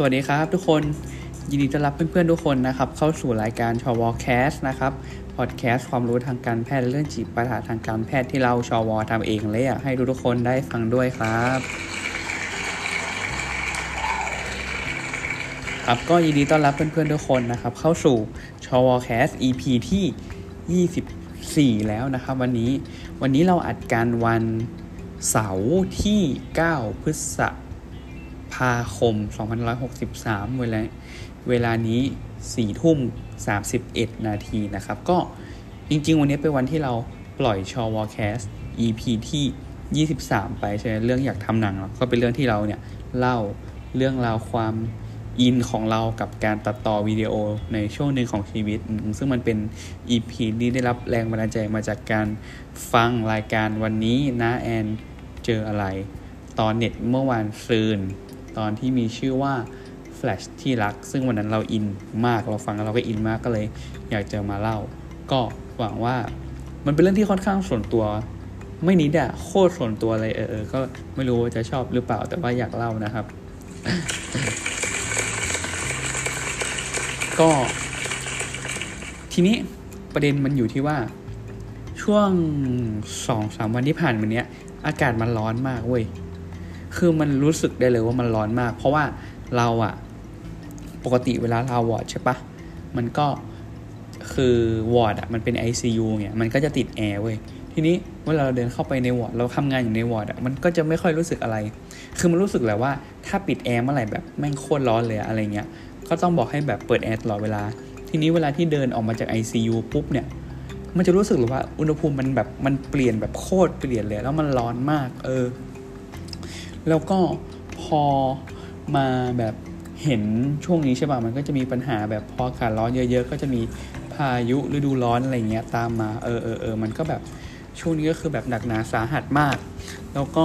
สวัสดีครับทุกคนยินดีต้อนรับเพื่อนๆทุกคนนะครับ เข้าสู่รายการชอวแคสนะครับพอดแคสต์ความรู้ทางการแพทย์เรื่องจิตปัญหาทางการแพทย์ที่เราชอวทำเองและอยากให้ทุกๆคนได้ฟังด้วยครับ ครับก็ยินดีต้อนรับเพื่อนๆทุกคนนะครับ เข้าสู่ชอวแคส EP ที่ 24 แล้วนะครับ วันนี้วันนี้เราอัดการวันเสาร์ที่ 9 พฤษภา คม 2563 เวลาเวลานี้4ทุ่ม 31 นาทีนะครับ ก็จริง ๆ วันนี้เป็นวันที่เราปล่อยชอวอแคส EP ที่ 23 ไปใช่ไหมเรื่องอยากทำหนังก็เป็นเรื่องที่เราเนี่ยเล่าเรื่องราวความอินของเรากับการตัดต่อวิดีโอในช่วงหนึ่งของชีวิต ซึ่งมันเป็น EP ที่ได้รับแรงบันดาลใจมาจากการฟังรายการวันนี้นะแอนเจออะไร ตอนเน็ตเมื่อวานซืน ตอนที่มีชื่อว่า Flash ที่รัก ซึ่งวันนั้นเราอินมากเราฟังเราก็อินมากก็เลย อยากจะมาเล่า ก็หวังว่ามันเป็นเรื่องที่ค่อนข้างส่วนตัว ไม่นิดอะโคตรส่วนตัวเลยเออก็ไม่รู้ว่าจะชอบหรือเปล่าแต่ว่าอยากเล่านะครับ ก็ ทีนี้ประเด็นมันอยู่ที่ว่าช่วงสองสามวันที่ผ่านมาเนี้ย อากาศมันร้อนมากเว้ย คือมันรู้สึกได้เลยว่ามันร้อนมาก เพราะว่าเราอะปกติเวลาเราวอร์ดใช่ปะมันก็คือวอร์ดอะมันเป็น ICU เนี่ยมันก็จะติดแอร์เว้ยทีนี้เวลาเราเดินเข้าไปในวอร์ดเราทำงานอยู่ในวอร์ดอะมันก็จะไม่ค่อยรู้สึกอะไร คือมันรู้สึกแหละว่าถ้าปิดแอร์เมื่อไหร่แบบแม่งโคตรร้อนเลยอะไรเงี้ยก็ต้องบอกให้แบบเปิดแอร์ตลอดเวลา ทีนี้เวลาที่เดินออกมาจาก ICU ปุ๊บเนี่ยมันจะรู้สึกเลยว่าอุณหภูมิมันแบบมันเปลี่ยนแบบโคตรเปลี่ยนเลยแล้วมันร้อนมาก เออ แล้วก็พอมาแบบเห็นช่วงนี้ใช่ป่ะมันก็จะมีปัญหาแบบพออากาศร้อนเยอะ ๆ ก็จะมีพายุฤดูร้อนอะไรเงี้ยตามมาเออเออเออมันก็แบบช่วงนี้ก็คือแบบหนักหนาสาหัสมาก แล้วก็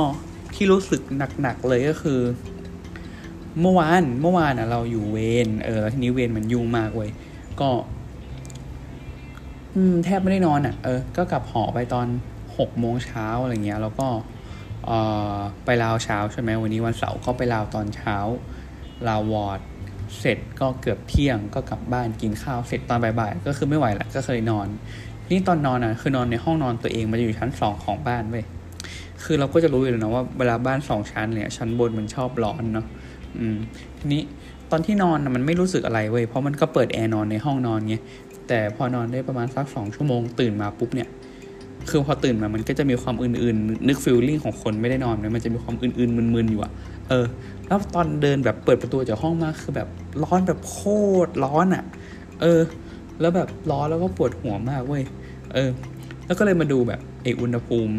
ที่รู้สึกหนักๆเลยก็คือ เมื่อวานเมื่อวานอะเราอยู่เวรเออแล้วทีนี้เวรมันยุ่งมากเว้ยก็ อืมแทบไม่ได้นอนอะ เออ ก็กลับหอไปตอนหกโมงเช้าอะไรเงี้ย แล้วก็ ไปลาวเช้าใช่ไหมวันนี้วันเสาร์ก็ไปลาวตอนเช้า ลาววอร์ดเสร็จก็เกือบเที่ยงก็กลับบ้านกินข้าวเสร็จตอนบ่ายๆก็คือไม่ไหวละก็เคยนอน นี่ตอนนอนอะคือนอนในห้องนอนตัวเองมันจะอยู่ชั้นสองของบ้านเว้ยคือเราก็จะรู้อยู่แล้วนะว่าเวลาบ้านสองชั้นเนี่ยชั้นบนมันชอบร้อนเนาะอืมทีนี้ตอนที่นอนมันไม่รู้สึกอะไรเว้ยเพราะมันก็เปิดแอร์นอนในห้องนอนไงแต่พอนอนได้ประมาณสักสองชั่วโมงตื่นมาปุ๊บเนี่ย คือพอตื่นมามันก็จะมีความอื่นๆ นึกฟีลลิ่งของคนไม่ได้นอนเนี่ยมันจะมีความอื่นๆมึนๆอยู่อะเออ แล้วตอนเดินแบบเปิดประตูจากห้องมาคือแบบร้อนแบบโคตรร้อนอะเออ แล้วแบบร้อนแล้วก็ปวดหัวมากเว้ย เออ แล้วก็เลยมาดูแบบเออุณหภูมิ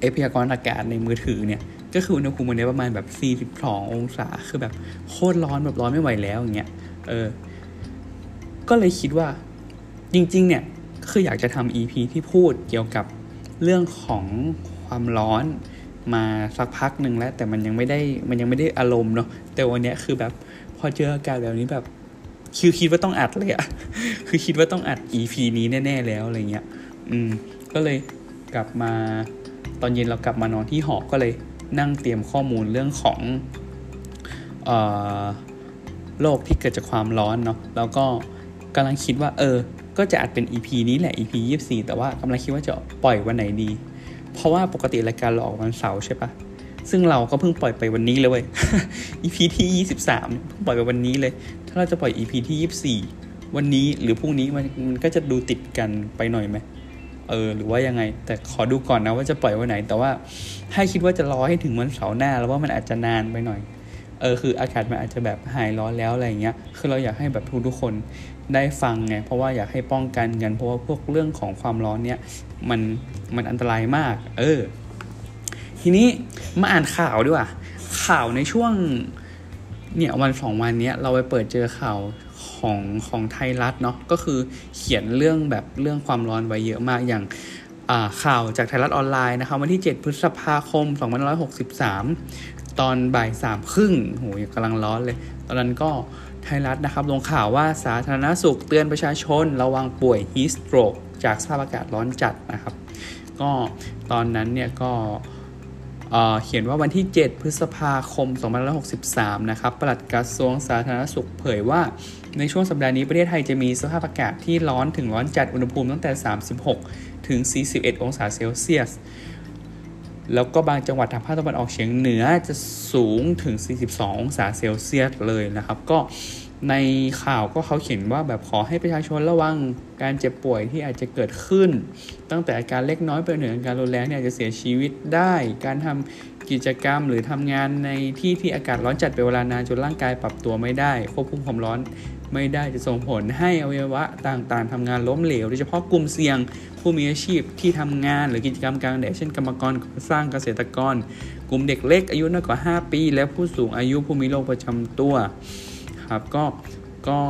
เอพยากรณ์อากาศในมือถือเนี่ย ก็คืออุณหภูมิวันนี้ประมาณแบบ 42 องศา คือแบบโคตรร้อนแบบร้อนไม่ไหวแล้วอย่างเงี้ย เออ ก็เลยคิดว่าจริง ๆ เนี่ย คืออยากจะทำ EP ที่พูดเกี่ยวกับเรื่องของความร้อนมาสักพักหนึ่งแล้ว แต่มันยังไม่ได้มันยังไม่ได้อารมณ์เนาะแต่วันนี้คือแบบพอเจออากาศแบบนี้แบบคือคิดว่าต้องอัดเลยอะคือคิดว่าต้องอัด EP นี้แน่ๆแล้วอะไรเงี้ย อืม ก็เลยกลับมาตอนเย็นเรากลับมานอนที่หอก็เลยนั่งเตรียมข้อมูลเรื่องของเอ่อโรคที่เกิดจากความร้อนเนาะแล้วก็กำลังคิดว่า เออ ก็จะอัดเป็น EP นี้แหละ EP 24 แต่ว่ากำลังคิดว่าจะปล่อยวันไหนดี เพราะว่าปกติรายการเราออกวันเสาร์ใช่ปะซึ่งเราก็เพิ่งปล่อยไปวันนี้เลยเว้ย EP ที่ 23เนี่ยเพิ่งปล่อยไปวันนี้เลย ถ้าเราจะปล่อย EP ที่ 24 วันนี้หรือพรุ่งนี้มันมันก็จะดูติดกันไปหน่อยไหมเออหรือว่ายังไง แต่ขอดูก่อนนะว่าจะปล่อยวันไหน แต่ว่าให้คิดว่าจะรอให้ถึงวันเสาร์หน้า แล้วว่ามันอาจจะนานไปหน่อยเออคืออากาศมันอาจจะแบบหายร้อนแล้วอะไรเงี้ยคือเราอยากให้แบบทุกทุกคน ได้ฟังไงเพราะว่าอยากให้ป้องกันกันเพราะว่าพวกเรื่องของความร้อนเนี่ยมันมันอันตรายมาก เออ ทีนี้มาอ่านข่าวดีกว่า ข่าวในช่วงเนี่ยวันสองวันเนี้ยเราไปเปิดเจอข่าวของของไทยรัฐเนาะก็คือเขียนเรื่องแบบเรื่องความร้อนไว้เยอะมากอย่างข่าวจากไทยรัฐออนไลน์นะครับวันที่ 7 พฤษภาคม 2563 ตอนบ่ายสามครึ่งโหยกำลังร้อนเลย ตอนนั้นก็ ไทยรัฐนะครับลงข่าวว่าสาธารณสุขเตือนประชาชน ระวังป่วยฮีสโตรกจากสภาพอากาศร้อนจัดนะครับ ก็ตอนนั้นเนี่ยก็เขียนว่าวันที่ 7 พฤษภาคม 2563 นะครับปลัดกระทรวงสาธารณสุขเผยว่า ในช่วงสัปดาห์นี้ประเทศไทยจะมีสภาพอากาศที่ร้อนถึงร้อนจัดอุณหภูมิตั้งแต่ 36 ถึง 41 องศาเซลเซียส แล้วก็บางจังหวัดทางภาคตะวันออกเฉียงเหนือจะสูงถึง 42 องศาเซลเซียสเลยนะครับ ก็ในข่าวก็เขาเขียนว่าแบบขอให้ประชาชนระวังการเจ็บป่วยที่อาจจะเกิดขึ้น ตั้งแต่อาการเล็กน้อยไปถึงอาการรุนแรงเนี่ยจะเสียชีวิตได้ การทำกิจกรรมหรือทำงานในที่ที่อากาศร้อนจัดเป็นเวลานานจนร่างกายปรับตัวไม่ได้ ควบคุมความร้อนไม่ได้จะส่งผลให้อวัยวะต่างๆทำงานล้มเหลวโดยเฉพาะกลุ่มเสี่ยง ผู้มีอาชีพที่ทำงานหรือกิจกรรมกลางแดดเช่นกรรมกรสร้างเกษตรกร กลุ่มเด็กเล็กอายุน้อยกว่า 5 ปี และผู้สูงอายุผู้มีโรคประจำตัวครับก็ก็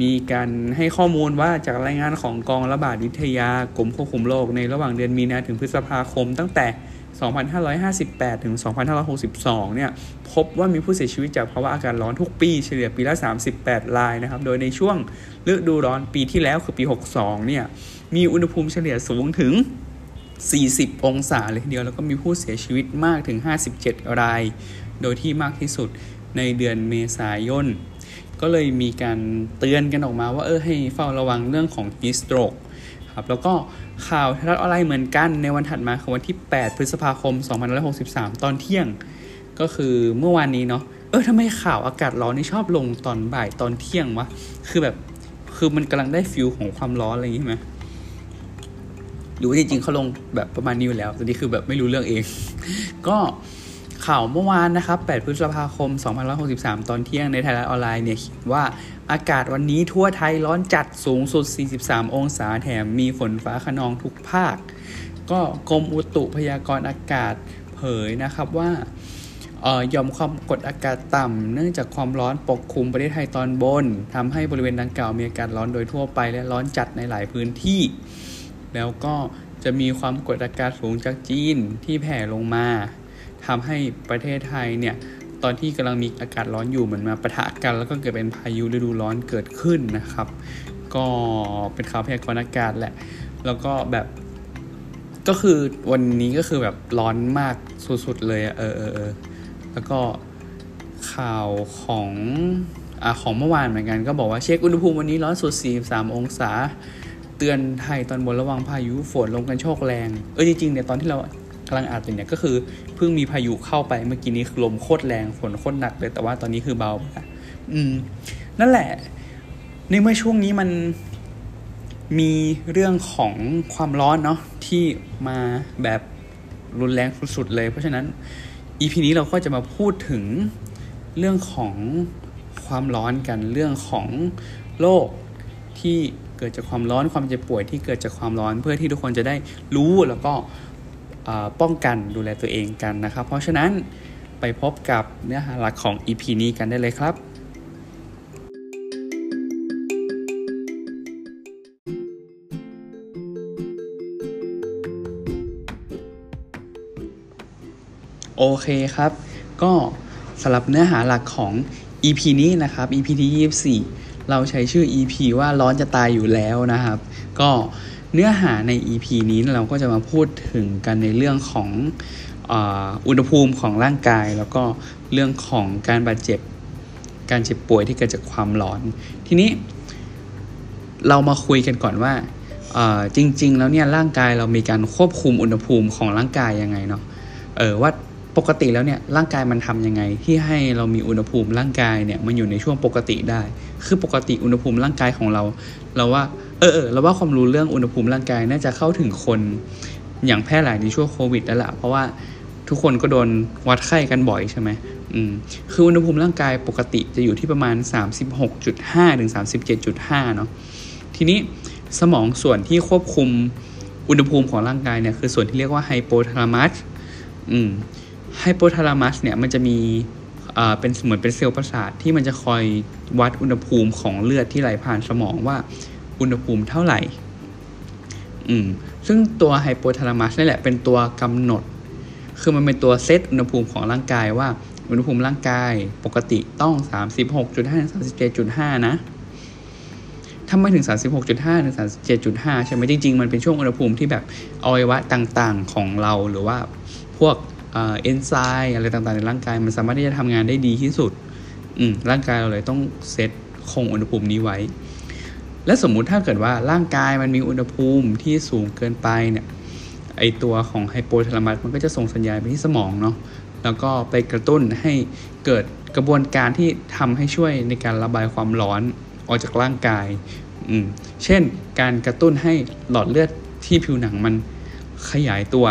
มีการให้ข้อมูลว่าจากรายงานของกองระบาดวิทยากรมควบคุมโรคในระหว่างเดือนมีนาถึงพฤษภาคม ตั้งแต่ 2558 ถึง 2562 เนี่ยพบว่ามีผู้เสียชีวิตจากภาวะอากาศร้อนทุกปีเฉลี่ยปีละ 38 รายนะครับ โดยในช่วงฤดูร้อนปีที่แล้วคือปี 62 เนี่ย มีอุณหภูมิเฉลี่ยสูงถึง 40 องศาเลยทีเดียวแล้วก็มีผู้เสียชีวิตมากถึง 57 ราย โดยที่มากที่สุดในเดือนเมษายน ก็เลยมีการเตือนกันออกมาว่าเออให้เฝ้าระวังเรื่องของฮีสโตรกครับแล้วก็ข่าวทัศออนไลน์เหมือนกันในวันถัดมาคือวันที่ 8 พฤษภาคม 2563 ตอนเที่ยง ก็คือเมื่อวานนี้เนาะเออทำไมข่าวอากาศร้อนนี่ชอบลงตอนบ่ายตอนเที่ยงวะ คือแบบ คือมันกำลังได้ฟิลของความร้อนอะไรอย่างงี้ไหม หรือว่าจริงๆเขาลงแบบประมาณนี้อยู่แล้วแต่นี่คือแบบไม่รู้เรื่องเอง ก็ข่าวเมื่อวานนะครับ 8 พฤษภาคม 2563 ตอนเที่ยงในไทยรัฐออนไลน์เนี่ยเขียนว่าอากาศวันนี้ทั่วไทยร้อนจัดสูงสุด 43 องศาแถมมีฝนฟ้าขนองทุกภาค ก็กรมอุตุพยากรณ์อากาศเผยนะครับว่ายอมความกดอากาศต่ำเนื่องจากความร้อนปกคลุมประเทศไทยตอนบนทำให้บริเวณดังกล่าวมีอากาศร้อนโดยทั่วไปและร้อนจัดในหลายพื้นที่ แล้วก็จะมีความกดอากาศสูงจากจีนที่แผ่ลงมาทำให้ประเทศไทยเนี่ยตอนที่กำลังมีอากาศร้อนอยู่เหมือนมาปะทะกัน แล้วก็เกิดเป็นพายุฤดูร้อนเกิดขึ้นนะครับ ก็เป็นข่าวพยากรณ์อากาศแหละ แล้วก็แบบก็คือวันนี้ก็คือแบบร้อนมากสุดๆเลยเออเออเออแล้วก็ข่าวของอ่าของเมื่อวานเหมือนกัน ก็บอกว่าเช็คอุณหภูมิวันนี้ร้อนสุด 43 องศา เตือนไทยตอนบนระวังพายุฝนลงกันโชกแรง เออจริงๆเนี่ยตอนที่เรากำลังอัดอยู่เนี่ยก็คือเพิ่งมีพายุเข้าไปเมื่อกี้นี้ลมโคตรแรงฝนโคตรหนักเลยแต่ว่าตอนนี้คือเบาอืม นั่นแหละ ในเมื่อช่วงนี้มันมีเรื่องของความร้อนเนาะที่มาแบบรุนแรงสุดๆเลย เพราะฉะนั้น EP นี้เราก็จะมาพูดถึงเรื่องของความร้อนกันเรื่องของโรคที่ เกิดจากความร้อนความเจ็บป่วยที่เกิดจากความร้อนเพื่อที่ทุกคนจะได้รู้แล้วก็ป้องกันดูแลตัวเองกันนะครับ เพราะฉะนั้นไปพบกับเนื้อหาหลักของ EP นี้กันได้เลยครับ โอเคครับ ก็สำหรับเนื้อหาหลักของ EP นี้นะครับ EP ที่ 24 เราใช้ชื่อ EP ว่าร้อนจะตายอยู่แล้วนะครับ ก็เนื้อหาใน EP นี้เราก็จะมาพูดถึงกันในเรื่องของอุณหภูมิของร่างกาย แล้วก็เรื่องของการบาดเจ็บ การเจ็บป่วยที่เกิดจากความร้อน ทีนี้เรามาคุยกันก่อนว่าจริง ๆ แล้วเนี่ยร่างกายเรามีการควบคุมอุณหภูมิของร่างกายยังไงเนาะเออว่า ปกติแล้วเนี่ยร่างกายมันทํำยังไง ที่ให้เรามีอุณหภูมิร่างกายเนี่ยมันอยู่ในช่วงปกติได้ คือปกติอุณหภูมิร่างกายของเรา เราว่าเออเออเราว่าความรู้เรื่องอุณหภูมิร่างกายน่าจะเข้าถึงคนอย่างแพร่หลายในช่วงโควิดแล้วล่ะเพราะว่าทุกคนก็โดนวัดไข้กันบ่อยใช่ไหมอืมคืออุณหภูมิร่างกายปกติจะอยู่ที่ประมาณ 36.5 ถึง 37.5 เนาะทีนี้สมองส่วนที่ควบคุมอุณหภูมิของร่างกายเนี่ยคือส่วนที่เรียกว่าไฮโปทาลามัสอืม ไฮโปทาลามัสเนี่ยมันจะมีเป็นเหมือนเป็นเซลล์ประสาทที่มันจะคอยวัดอุณหภูมิของเลือดที่ไหลผ่านสมองว่าอุณหภูมิเท่าไหร่ อืม ซึ่งตัวไฮโปทาลามัสนี่แหละเป็นตัวกำหนด คือมันเป็นตัวเซตอุณหภูมิของร่างกายว่าอุณหภูมิร่างกายปกติต้อง 36.5 37.5 นะทำไมถึง 36.5ถึง37.5 ใช่ไหมจริง ๆ มันเป็นช่วงอุณหภูมิที่แบบอวัยวะต่างๆของเราหรือว่าพวก เอนไซม์อะไรต่างๆ ในร่างกาย มันสามารถที่จะทำงานได้ดีที่สุดอืร่างกายเราเลยต้องเซตคงอุณหภูมินี้ไว้ และสมมุติถ้าเกิดว่าร่างกายมันมีอุณหภูมิที่สูงเกินไปเนี่ยไอตัวของไฮโปทาลามัสมันก็จะส่งสัญญาณไปที่สมองเนาะแล้วก็ไปกระตุ้นให้เกิดกระบวนการที่ทำให้ช่วยในการระบายความร้อนออกจากร่างกายอืมเช่น การกระตุ้นให้หลอดเลือดที่ผิวหนังมันขยายตัว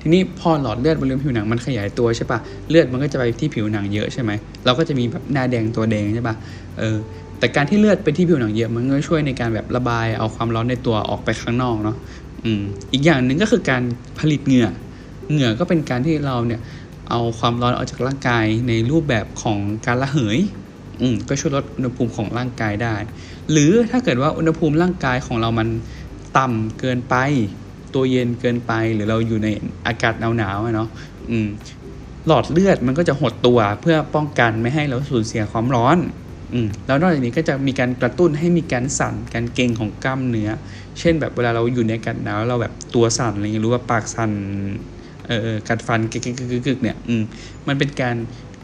ทีนี้พอหลอดเลือดบริเวณผิวหนังมันขยายตัวใช่ปะเลือดมันก็จะไปที่ผิวหนังเยอะใช่ไหมเราก็จะมีแบบหน้าแดงตัวแดงใช่ปะเออแต่การที่เลือดไปที่ผิวหนังเยอะมันก็ช่วยในการแบบระบายเอาความร้อนในตัวออกไปข้างนอกเนาะอืมอีกอย่างหนึ่งก็คือการผลิตเหงื่อเหงื่อก็เป็นการที่เราเนี่ยเอาความร้อนออกจากร่างกายในรูปแบบของการระเหยอืมก็ช่วยลดอุณหภูมิของร่างกายได้ หรือถ้าเกิดว่าอุณหภูมิร่างกายของเรามันต่ำเกินไป ตัวเย็นเกินไปหรือเราอยู่ในอากาศหนาวๆเนาะอืมหลอดเลือดมันก็จะหดตัวเพื่อป้องกันไม่ให้เราสูญเสียความร้อนอืมแล้วนอกจากนี้ก็จะมีการกระตุ้นให้มีการสั่นการเกร็งของกล้ามเนื้อ เช่นแบบเวลาเราอยู่ในอากาศหนาวเราแบบตัวสั่นอะไรเงี้ยหรือว่าปากสั่นเออกัดฟันกึกกึกเนี่ยอืมมันเป็นการ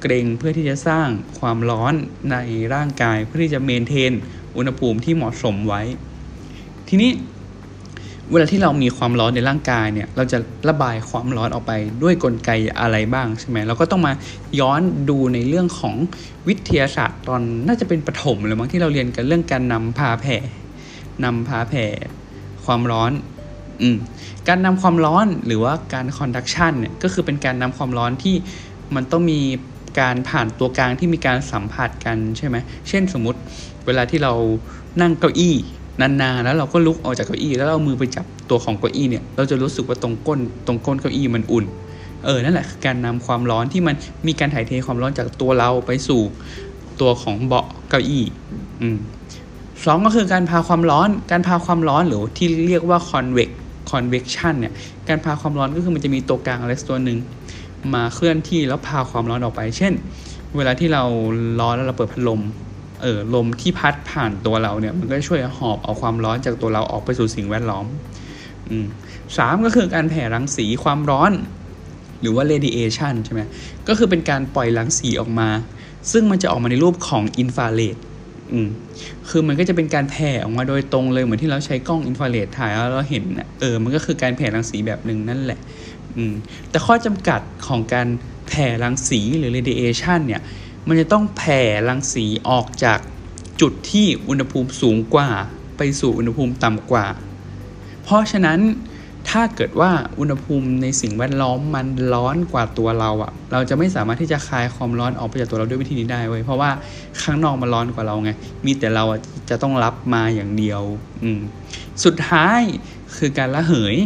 เกรงเพื่อที่จะสร้างความร้อนในร่างกายเพื่อที่จะเมนเทนอุณหภูมิที่เหมาะสมไว้ ทีนี้ เวลาที่เรามีความร้อนในร่างกายเนี่ย เราจะระบายความร้อนออกไปด้วยกลไกอะไรบ้างใช่ไหมเราก็ต้องมาย้อนดูในเรื่องของวิทยาศาสตร์ตอนน่าจะเป็นประถมเลยมั้งที่เราเรียนกันเรื่องการนำพาแผ่นำพาแผ่ความร้อนอืมการนำความร้อนหรือว่าการคอนดักชันเนี่ยก็คือเป็นการนำความร้อนที่มันต้องมีการผ่านตัวกลางที่มีการสัมผัสกันใช่ไหมเช่นสมมติเวลาที่เรานั่งเก้าอี้ นานๆแล้วเราก็ลุกออกจากเก้าอี้แล้วเรามือไปจับตัวของเก้าอี้เนี่ยเราจะรู้สึกว่าตรงก้นตรงก้นเก้าอี้มันอุ่นเออนั่นแหละคือการนำความร้อนที่มันมีการถ่ายเทความร้อนจากตัวเราไปสู่ตัวของเบาะเก้าอี้อืมสองก็คือการพาความร้อน การพาความร้อนหรือที่เรียกว่า convex convection เนี่ย การพาความร้อนก็คือมันจะมีตัวกลางอะไรสักตัวหนึ่งมาเคลื่อนที่แล้วพาความร้อนออกไป เช่น เวลาที่เราร้อนแล้วเราเปิดพัดลม เออลมที่พัดผ่านตัวเราเนี่ย มันก็ช่วยหอบเอาความร้อนจากตัวเราออกไปสู่สิ่งแวดล้อมอืมสามก็คือการแผ่รังสีความร้อน หรือว่า radiation ใช่ไหมก็คือเป็นการปล่อยรังสีออกมา ซึ่งมันจะออกมาในรูปของอินฟราเรดอืมคือมันก็จะเป็นการแผ่ออกมาโดยตรงเลยเหมือนที่เราใช้กล้องอินฟราเรดถ่ายแล้วเราเห็นเออมันก็คือการแผ่รังสีแบบหนึ่งนั่นแหละอืมแต่ข้อจำกัดของการแผ่รังสีหรือ radiation เนี่ย มันจะต้องแผ่รังสีออกจากจุดที่อุณหภูมิสูงกว่า ไปสู่อุณหภูมิต่ำกว่า เพราะฉะนั้นถ้าเกิดว่าอุณหภูมิในสิ่งแวดล้อมมันร้อนกว่าตัวเราอะเราจะไม่สามารถที่จะคลายความร้อนออกไปจากตัวเราด้วยวิธีนี้ได้เว้ยเพราะว่าข้างนอกมันร้อนกว่าเราไงมีแต่เราจะต้องรับมาอย่างเดียวอืมสุดท้ายคือการระเหย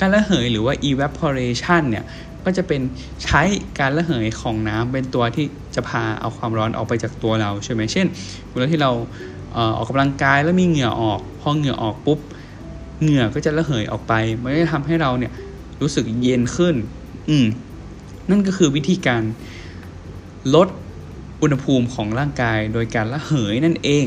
การระเหยหรือว่า evaporation เนี่ย ก็จะเป็นใช้การระเหยของน้ำเป็นตัวที่จะพาเอาความร้อนออกไปจากตัวเราใช่ไหมเช่นเวลาที่เราออออกกำลังกายแล้วมีเหงื่อออกพอเหงื่อออกปุ๊บเหงื่อก็จะระเหยออกไปมันก็จะทำให้เราเนี่ยรู้สึกเย็นขึ้น อืมนั่นก็คือวิธีการลดอุณหภูมิของร่างกายโดยการระเหยนั่นเอง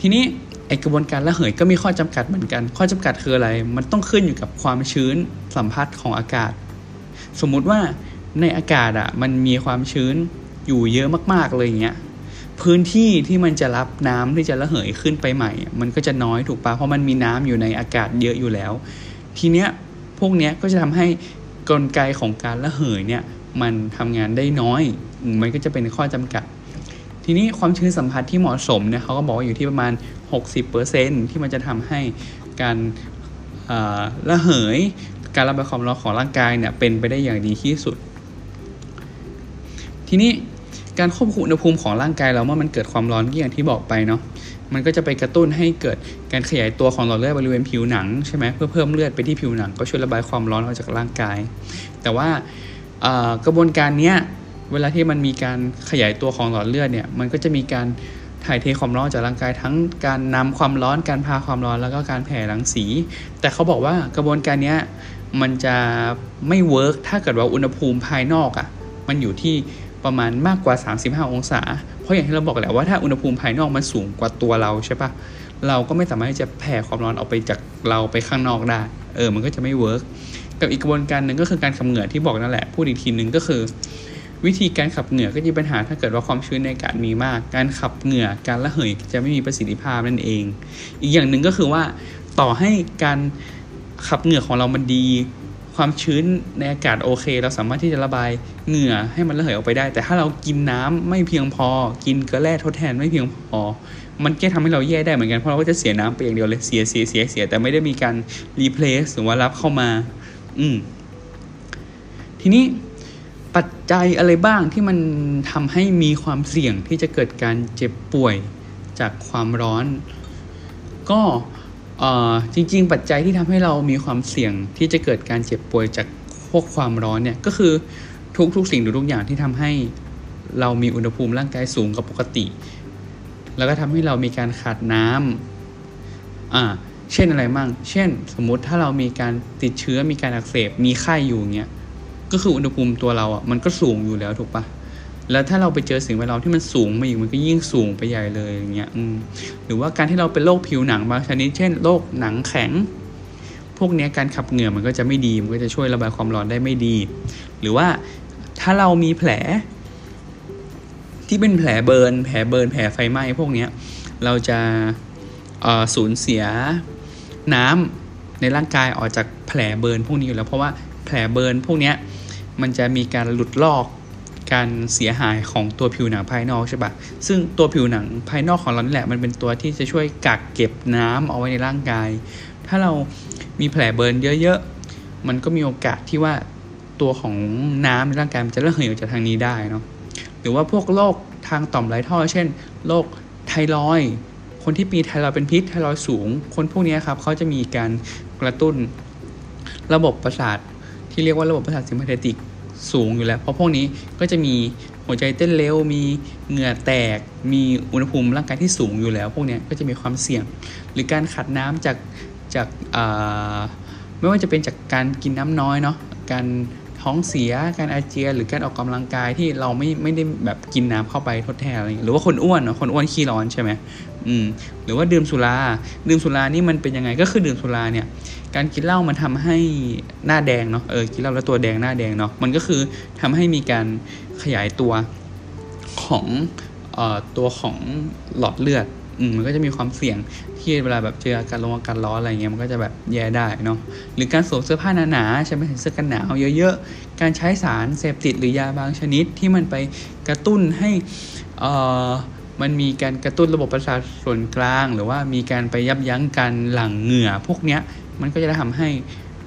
ทีนี้ไอกระบวนการระเหยก็มีข้อจำกัดเหมือนกัน ข้อจำกัดคืออะไร มันต้องขึ้นอยู่กับความชื้นสัมผัสของอากาศ สมมุติว่าในอากาศอะ่ะมันมีความชื้นอยู่เยอะมากๆเลยอย่างเงี้ยพื้นที่ที่มันจะรับน้ำที่จะระเหยขึ้นไปใหม่ มันก็จะน้อยถูกปะเพราะมันมีน้ำอยู่ในอากาศเยอะอยู่แล้ว ทีเนี้ยพวกเนี้ยก็จะทำให้กลไกของการระเหยเนี่ยมันทำงานได้น้อยอืมมันก็จะเป็นข้อจำกัด ทีนี้ความชื้นสัมผัสที่เหมาะสมเนี่ยเขาก็บอกว่าอยู่ที่ประมาณ 60%ที่มันจะทำให้การระเหย การระบายความร้อนของร่างกายเนี่ยเป็นไปได้อย่างดีที่สุด ทีนี้การควบคุมอุณหภูมิของร่างกายเราเมื่อมันเกิดความร้อนก็อย่างที่บอกไปเนาะมันก็จะไปกระตุ้นให้เกิดการขยายตัวของหลอดเลือดบริเวณผิวหนังใช่ไหมเพื่อเพิ่มเลือดไปที่ผิวหนัง ก็ช่วยระบายความร้อนออกจากร่างกาย แต่ว่ากระบวนการเนี้ยเวลาที่มันมีการขยายตัวของหลอดเลือดเนี่ยมันก็จะมีการถ่ายเทความร้อนจากร่างกายทั้งการนำความร้อนการพาความร้อนแล้วก็การแผ่รังสี แต่เขาบอกว่ากระบวนการนี้ มันจะไม่ work ถ้าเกิดว่าอุณหภูมิภายนอกอะ่ะ มันอยู่ที่ประมาณมากกว่า 35 องศา เพราะอย่างที่เราบอกแหละว่าถ้าอุณหภูมิภายนอกมันสูงกว่าตัวเราใช่ปะเราก็ไม่สามารถที่จะแผ่ความร้อนออกไปจากเราไปข้างนอกได้ เออ มันก็จะไม่ work กับอีกกระบวนการหนึ่งก็คือการขับเหงื่อที่บอกนั่นแหละ พูดอีกทีหนึ่งก็คือ วิธีการขับเหงื่อก็จะมีปัญหาถ้าเกิดว่าความชื้นในอากาศมีมาก การขับเหงื่อการระเหยจะไม่มีประสิทธิภาพนั่นเอง อีกอย่างหนึ่งก็คือว่าต่อให้การ ขับเหงื่อของเรามันดี ความชื้นในอากาศโอเค เราสามารถที่จะระบายเหงื่อให้มันระเหยออกไปได้ แต่ถ้าเรากินน้ำไม่เพียงพอ กินเกลือแร่ทดแทนไม่เพียงพอ มันก็ทำให้เราแย่ได้เหมือนกันเพราะเราก็จะเสียน้ำไปอย่างเดียวเลยเสียเสียเสียเสียแต่ไม่ได้มีการรีเพลซหรือว่ารับเข้ามา อืมทีนี้ปัจจัยอะไรบ้างที่มันทำให้มีความเสี่ยงที่จะเกิดการเจ็บป่วยจากความร้อน ก็ จริง ๆ ปัจจัยที่ทำให้เรามีความเสี่ยงที่จะเกิดการเจ็บป่วยจากพวกความร้อนเนี่ยก็คือทุกๆ สิ่งทุกอย่างที่ทำให้เรามีอุณหภูมิร่างกายสูงกว่าปกติ แล้วก็ทำให้เรามีการขาดน้ำอ่าเช่นอะไรมั่ง เช่น สมมุติถ้าเรามีการติดเชื้อมีการอักเสบมีไข้อยู่เงี้ยก็คืออุณหภูมิตัวเราอะมันก็สูงอยู่แล้วถูกปะ แล้วถ้าเราไปเจอสิ่งแวดล้อมที่มันสูงมาอีกมันก็ยิ่งสูงไปใหญ่เลยอย่างเงี้ยหรือว่าการที่เราเป็นโรคผิวหนังบางชนิดเช่นโรคหนังแข็ง พวกนี้การขับเหงื่อมันก็จะไม่ดีมันก็จะช่วยระบายความร้อนได้ไม่ดี หรือว่าถ้าเรามีแผล ที่เป็นแผลเบิร์นแผลเบิร์นแผลไฟไหม้พวกนี้เราจะสูญเสียน้ำในร่างกายออกจากแผลเบิร์นพวกนี้อยู่แล้วเพราะว่าแผลเบิร์นพวกนี้มันจะมีการหลุดลอก การเสียหายของตัวผิวหนังภายนอกใช่ปะซึ่งตัวผิวหนังภายนอกของเรานี่แหละมันเป็นตัวที่จะช่วยกักเก็บน้ำเอาไว้ในร่างกาย ถ้าเรามีแผลเบิร์นเยอะๆ มันก็มีโอกาสที่ว่าตัวของน้ำในร่างกายมันจะระเหยออกจากทางนี้ได้เนาะ หรือว่าพวกโรคทางต่อมไรท่อ เช่นโรคไทรอยคนที่มีไทรอยเป็นพิษไทรอยสูง คนพวกนี้ครับเขาจะมีการกระตุ้นระบบประสาทที่เรียกว่าระบบประสาทสิมพาเทติก สูงอยู่แล้ว เพราะพวกนี้ก็จะมีหัวใจเต้นเร็ว มีเหงื่อแตก มีอุณหภูมิร่างกายที่สูงอยู่แล้ว พวกนี้ก็จะมีความเสี่ยง หรือการขัดน้ำจากจากไม่ว่าจะเป็นจากการกินน้ำน้อยเนาะ การท้องเสีย การอาเจียน หรือการออกกำลังกายที่เราไม่ไม่ได้แบบกินน้ำเข้าไปทดแทนอะไรหรือว่าคนอ้วนเนาะ คนอ้วนขี้ร้อนใช่ไหม อืมหรือว่าดื่มสุรา ดื่มสุรานี่มันเป็นยังไงก็คือดื่มสุราเนี่ย การกินเหล้ามันทำให้หน้าแดงเนาะ เออ กินเหล้าแล้วตัวแดงหน้าแดงเนาะ มันก็คือทำให้มีการขยายตัวของเอ่อตัวของหลอดเลือด อืม มันก็จะมีความเสี่ยงที่เวลาแบบเจออาการลงอาการร้อนอะไรเงี้ย มันก็จะแบบแย่ได้เนาะ หรือการสวมเสื้อผ้าหนาๆใช่ไหมเสื้อกันหนาวเยอะๆ การใช้สารเสพติดหรือยาบางชนิดที่มันไปกระตุ้นให้เอ่อ มันมีการกระตุ้นระบบประสาทส่วนกลาง หรือว่ามีการไปยับยั้งการหลั่งเหงื่อ พวกเนี้ยมันก็จะทำให้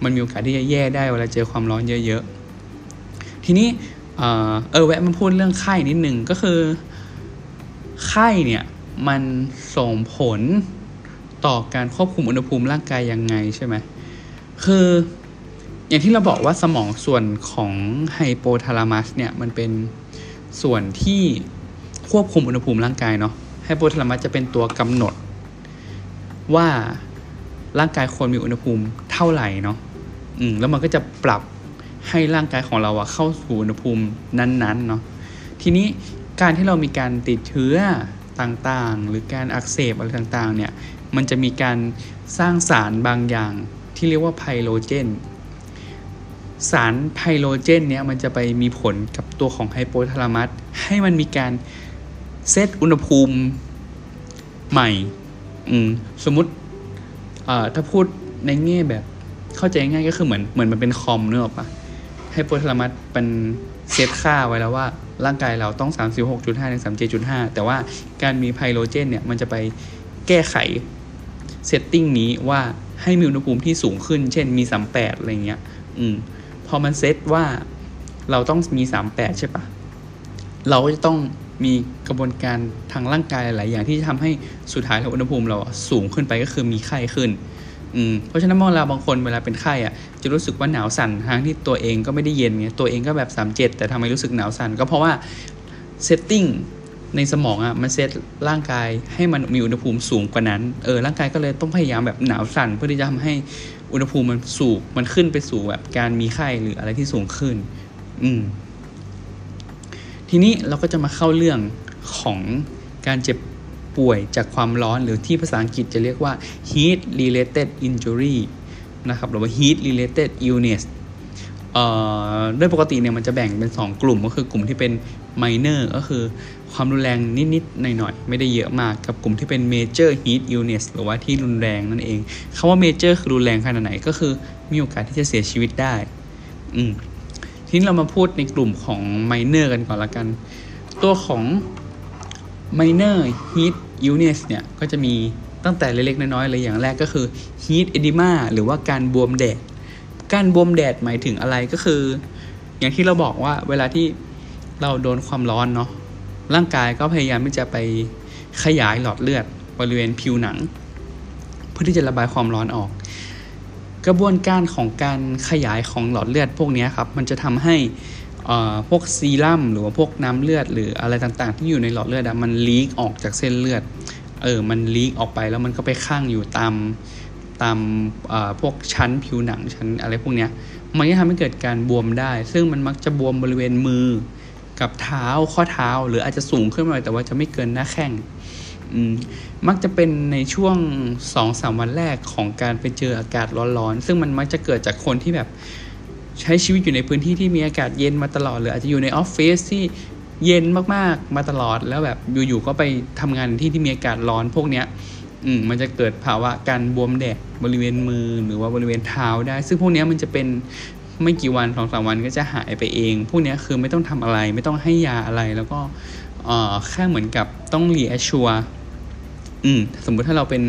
มันมีโอกาสที่จะแย่ได้เวลาเจอความร้อนเยอะๆ ทีนี้เออแวะมาพูดเรื่องไข้นิดหนึ่งก็คือไข้เนี่ยมันส่งผลต่อการควบคุมอุณหภูมิร่างกายยังไงใช่ไหมคืออย่างที่เราบอกว่าสมองส่วนของไฮโปทาลามัสเนี่ยมันเป็นส่วนที่ ควบคุมอุณหภูมิร่างกายเนาะไฮโปทาลามัสจะเป็นตัวกำหนด ว่าร่างกายควรมีอุณหภูมิเท่าไหร่เนาะอืมแล้วมันก็จะปรับให้ร่างกายของเราอะเข้าสู่อุณหภูมินั้นๆเนาะทีนี้การที่เรามีการติดเชื้อต่างๆ หรือการอักเสบอะไรต่างๆ เนี่ย มันจะมีการสร้างสารบางอย่างที่เรียกว่าไพโรเจน สารไพโรเจนเนี่ยมันจะไปมีผลกับตัวของไฮโปทาลามัสให้มันมีการ เซตอุณหภูมิใหม่ อืมสมมติถ้าพูดในแง่แบบ เข้าใจง่ายก็คือเหมือนเหมือนมันเป็นคอมเนอะปะให้โปรทามัสเป็นเซตค่าไว้แล้วว่า ร่างกายเราต้อง 36.5ถึง37.5 แต่ว่าการมีไพโรเจนเนี่ย มันจะไปแก้ไขเซตติ้งนี้ว่าให้มีอุณหภูมิที่สูงขึ้น เช่นมี 38 อะไรเงี้ย อืม พอมันเซตว่าเราต้องมี 38 ใช่ปะเราก็จะต้อง มีกระบวนการทางร่างกายหลายอย่างที่จะทำให้สุดท้ายแล้วอุณหภูมิเราสูงขึ้นไปก็คือมีไข้ขึ้นเพราะฉะนั้นเมื่อเราบางคนเวลาเป็นไข้อะจะรู้สึกว่าหนาวสั่นทั้งที่ตัวเองก็ไม่ได้เย็นไงตัวเองก็แบบสามเจ็ดแต่ทำไมรู้สึกหนาวสั่นก็เพราะว่าsetting ในสมองอะมันเซตร่างกายให้มันมีอุณหภูมิสูงกว่านั้นเออร่างกายก็เลยต้องพยายามแบบหนาวสั่นเพื่อที่จะทำให้อุณหภูมิมันสูงมันขึ้นไปสู่แบบการมีไข้หรืออะไรที่สูงขึ้น อืม ทีนี้เราก็จะมาเข้าเรื่องของการเจ็บป่วยจากความร้อนหรือที่ภาษาอังกฤษจะเรียกว่า heat related injury นะครับหรือว่า heat related illness เอ่อโดยปกติเนี่ยมันจะแบ่งเป็น 2 กลุ่มก็คือกลุ่มที่เป็น minor ก็คือความรุนแรงนิดๆหน่อยๆ ไม่ได้เยอะมากกับกลุ่มที่เป็น major heat illness หรือว่าที่รุนแรงนั่นเองคำว่า major คือรุนแรงขนาดไหนก็คือมีโอกาสที่จะเสียชีวิตได้ อืม ทีนี้เรามาพูดในกลุ่มของ minor กันก่อนละกัน ตัวของ minor heat illness เนี่ย ก็จะมีตั้งแต่เล็กๆ น้อยๆเลยอย่างแรกก็คือ heat edema หรือว่าการบวมแดด การบวมแดดหมายถึงอะไรก็คือ อย่างที่เราบอกว่าเวลาที่เราโดนความร้อนเนาะร่างกายก็พยายามที่จะไปขยายหลอดเลือดบริเวณผิวหนัง เพื่อที่จะระบายความร้อนออก กระบวนการของการขยายของหลอดเลือดพวกนี้ครับมันจะทำให้พวกซีรัมหรือว่าพวกน้ำเลือด หรืออะไรต่างๆ ที่อยู่ในหลอดเลือดมันลีกออกจากเส้นเลือดเออมันลีกออกไปแล้วมันก็ไปข้างอยู่ตามตามพวกชั้นผิวหนังชั้นอะไรพวกนี้มันจะทำให้เกิดการบวมได้ ซึ่งมันมักจะบวมบริเวณมือกับเท้าข้อเท้า หรืออาจจะสูงขึ้นมาแต่ว่าจะไม่เกินหน้าแข้ง มักจะเป็นในช่วงสองสามวันแรกของการไปเจออากาศร้อนๆ ซึ่งมันมักจะเกิดจากคนที่แบบใช้ชีวิตอยู่ในพื้นที่ที่มีอากาศเย็นมาตลอด หรืออาจจะอยู่ในออฟฟิศที่เย็นมากๆมาตลอดแล้วแบบอยู่ๆก็ไปทำงานที่ที่มีอากาศร้อนพวกเนี้ยอืมมันจะเกิดภาวะการบวมแดดบริเวณมือหรือว่าบริเวณเท้าได้ ซึ่งพวกนี้มันจะเป็นไม่กี่วันสองสามวันก็จะหายไปเอง พวกนี้คือไม่ต้องทำอะไร ไม่ต้องให้ยาอะไรแล้วก็ เอ่อแค่เหมือนกับต้อง reassure อืมสมมุติถ้าเราเป็น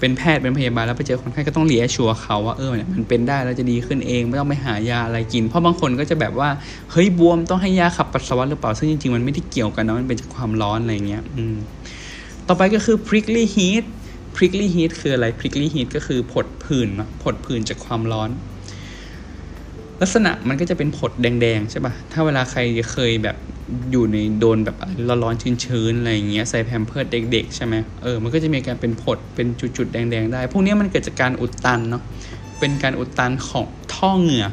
เป็นแพทย์เป็นพยาบาลแล้วไปเจอคนไข้ก็ต้อง reassure เขาว่าเออเนี่ยมันเป็นได้แล้วจะดีขึ้นเองไม่ต้องไปหายาอะไรกิน เพราะบางคนก็จะแบบว่าเฮ้ยบวมต้องให้ยาขับปัสสาวะหรือเปล่าซึ่งจริงๆมันไม่ได้เกี่ยวกันนะมันเป็นจากความร้อนอะไรเงี้ยอืมต่อไปก็คือ prickly heat prickly heat คืออะไร prickly heat ก็คือผดผื่นเนาะผดผื่นจากความร้อน ลักษณะมันก็จะเป็นผดแดงๆใช่ปะ่ะถ้าเวลาใครเคยแบบ อยู่ในโดนแบบร้อนๆชื้นๆอะไรอย่างเงี้ยใส่แพมเพิร์ดเด็ก ๆ ใช่ไหมเออมันก็จะมีการเป็นผดเป็นจุดๆแดง ๆ ได้ พวกนี้มันเกิดจากการอุดตันเนาะเป็นการอุดตันของท่อเหงื่อ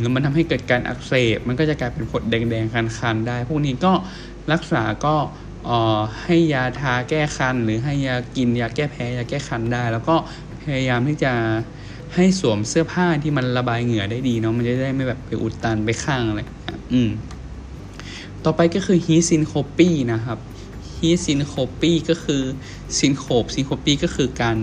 แล้วมันทำให้เกิดการอักเสบมันก็จะกลายเป็นผดแดงๆคันๆได้ พวกนี้ก็รักษาก็ให้ยาทาแก้คัน หรือให้ยากินยาแก้แพ้ยาแก้คันได้ แล้วก็พยายามที่จะให้สวมเสื้อผ้าที่มันระบายเหงื่อได้ดีเนาะมันจะได้ไม่แบบไปอุดตันไปข้างอะไรอืม ต่อไปก็คือ heat syncope นะครับ heat syncope ก็คือsyncope syncope ก็คือการ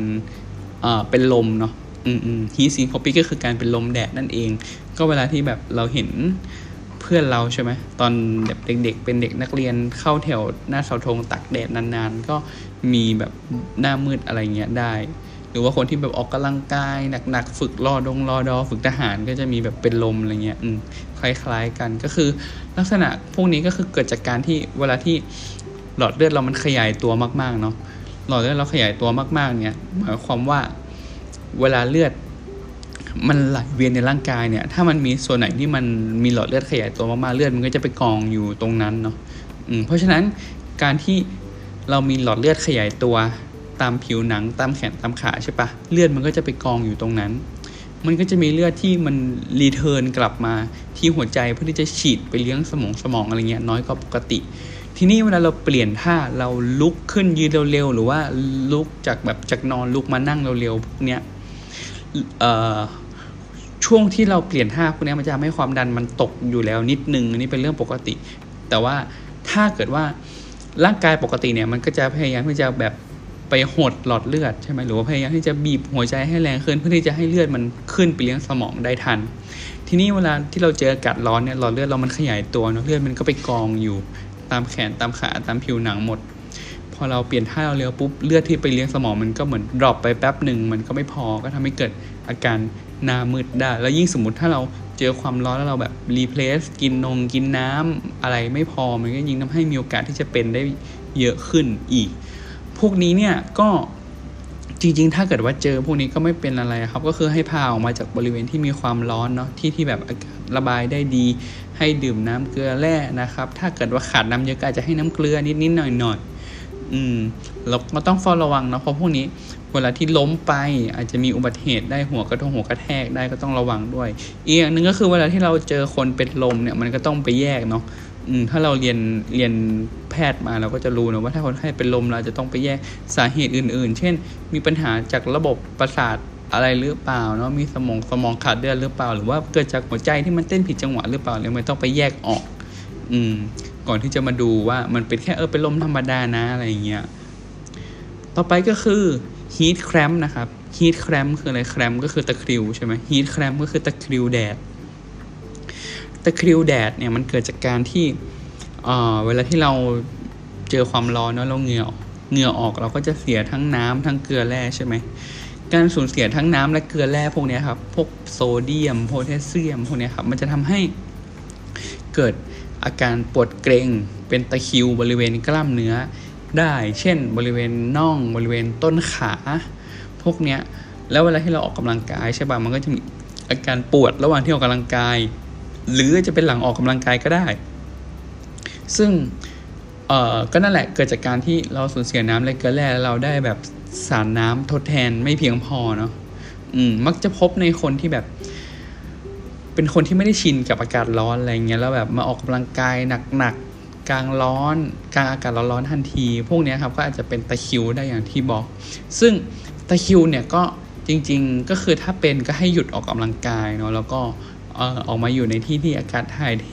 เป็นลมเนาะอืมอืม heat syncope ก็คือการเป็นลมแดดนั่นเอง ก็เวลาที่แบบเราเห็นเพื่อนเราใช่ไหมตอนแบบเด็กๆ เป็นเด็กนักเรียนเข้าแถวหน้าเสาธงตากแดดนานๆ ก็มีแบบหน้ามืดอะไรเงี้ยได้ หรือว่าคนที่แบบออกกำลังกายหนักๆฝึกรอดงรอดอ ฝึกทหารก็จะมีแบบเป็นลมอะไรเงี้ยคล้ายๆกันก็คือลักษณะพวกนี้ก็คือเกิดจากการที่เวลาที่หลอดเลือดเรามันขยายตัวมากๆเนาะหลอดเลือดเราขยายตัวมากๆเนี่ยหมายความว่าเวลาเลือดมันไหลเวียนในร่างกายเนี่ย ถ้ามันมีส่วนไหนที่มันมีหลอดเลือดขยายตัวมากๆเลือดมันก็จะไปกองอยู่ตรงนั้นเนาะเพราะฉะนั้นการที่เรามีหลอดเลือดขยายตัว ตามผิวหนังตามแขนตามขาใช่ปะเลือดมันก็จะไปกองอยู่ตรงนั้น มันก็จะมีเลือดที่มันรีเทิร์นกลับมาที่หัวใจเพื่อที่จะฉีดไปเลี้ยงสมองสมองอะไรเงี้ยน้อยกว่าปกติ ทีนี้เวลาเราเปลี่ยนท่าเราลุกขึ้นยืนเร็วๆหรือว่าลุกจากแบบจากนอนลุกมานั่งเร็วๆพวกเนี้ยช่วงที่เราเปลี่ยนท่าพวกนี้มันจะทำให้ความดันมันตกอยู่แล้วนิดนึงอันนี้เป็นเรื่องปกติ แต่ว่าถ้าเกิดว่าร่างกายปกติเนี่ยมันก็จะพยายามที่จะแบบ ไปหดหลอดเลือดใช่ไหมหรือว่าพยายามที่จะบีบหัวใจให้แรงขึ้นเพื่อที่จะให้เลือดมันขึ้นไปเลี้ยงสมองได้ทัน ทีนี้เวลาที่เราเจออากาศร้อนเนี่ยหลอดเลือดเรามันขยายตัวเนาะเลือดมันก็ไปกองอยู่ตามแขนตามขาตามผิวหนังหมด พอเราเปลี่ยนท่าเราเร็วปุ๊บเลือดที่ไปเลี้ยงสมองมันก็เหมือน drop ไปแป๊บหนึ่งมันก็ไม่พอก็ทำให้เกิดอาการหน้ามืดได้ แล้วยิ่งสมมติถ้าเราเจอความร้อนแล้วเราแบบ replace กินนงกินน้ำอะไรไม่พอมันก็ยิ่งทำให้มีโอกาสที่จะเป็นได้เยอะขึ้นอีก พวกนี้เนี่ยก็จริง ๆ ถ้าเกิดว่าเจอพวกนี้ก็ไม่เป็นอะไรครับ ก็คือให้พาออกมาจากบริเวณที่มีความร้อนเนาะที่ที่แบบอากาศระบายได้ดี ให้ดื่มน้ำเกลือแร่นะครับ ถ้าเกิดว่าขาดน้ำเยอะก็อาจจะให้น้ำเกลือนิดๆหน่อยๆอืมเราก็ต้องเฝ้าระวังนะเพราะพวกนี้เวลาที่ล้มไปอาจจะมีอุบัติเหตุได้หัวกระทงหัวกระแทกได้ก็ต้องระวังด้วย อีกอย่างหนึ่งก็คือเวลาที่เราเจอคนเป็นลมเนี่ยมันก็ต้องไปแยกเนาะ อืมถ้าเราเรียนเรียนแพทย์มาเราก็จะรู้นะว่าถ้าคนไข้เป็นลมเราจะต้องไปแยกสาเหตุอื่น ๆ เช่น มีปัญหาจากระบบประสาทอะไรหรือเปล่าเนาะมีสมองสมองขาดเลือดหรือเปล่า หรือว่าเกิดจากหัวใจที่มันเต้นผิดจังหวะหรือเปล่าเลยไม่ต้องไปแยกออก อืม ก่อนที่จะมาดูว่ามันเป็นแค่เออเป็นลมธรรมดานะอะไรเงี้ยต่อไปก็คือ heat cramp นะครับ heat cramp คืออะไร cramp ก็คือตะคริวใช่ไหม heat cramp ก็คือตะคริวแดด ตะคริวแดดเนี่ยมันเกิดจากการที่เออเวลาที่เราเจอความร้อนเนาะเราเหงื่อเหงื่อออกเราก็จะเสียทั้งน้ำทั้งเกลือแร่ใช่ไหมการสูญเสียทั้งน้ำและเกลือแร่พวกนี้ครับ พวกโซเดียม โพแทสเซียมพวกนี้ครับ มันจะทำให้เกิดอาการปวดเกร็ง เป็นตะคริวบริเวณกล้ามเนื้อได้ เช่น บริเวณน่องบริเวณต้นขา พวกเนี้ย แล้วเวลาที่เราออกกำลังกายใช่ป่ะ มันก็จะมีอาการปวดระหว่างที่ออกกำลังกาย หรือจะเป็นหลังออกกำลังกายก็ได้ ซึ่งเอ่อก็นั่นแหละเกิดจากการที่เราสูญเสียน้ำและเกลือแร่แล้วเราได้แบบสารน้ำทดแทนไม่เพียงพอเนาะอืมมักจะพบในคนที่แบบ เป็นคนที่ไม่ได้ชินกับอากาศร้อนอะไรเงี้ยแล้วแบบมาออกกำลังกายหนักๆกลางร้อนกลางอากาศร้อนๆทันที พวกนี้ครับก็อาจจะเป็นตะคิวได้อย่างที่บอก ซึ่งตะคิวเนี่ยก็จริง ๆ ก็คือถ้าเป็นก็ให้หยุดออกกำลังกายเนาะแล้วก็ ออกมาอยู่ในที่ที่อากาศถ่ายเท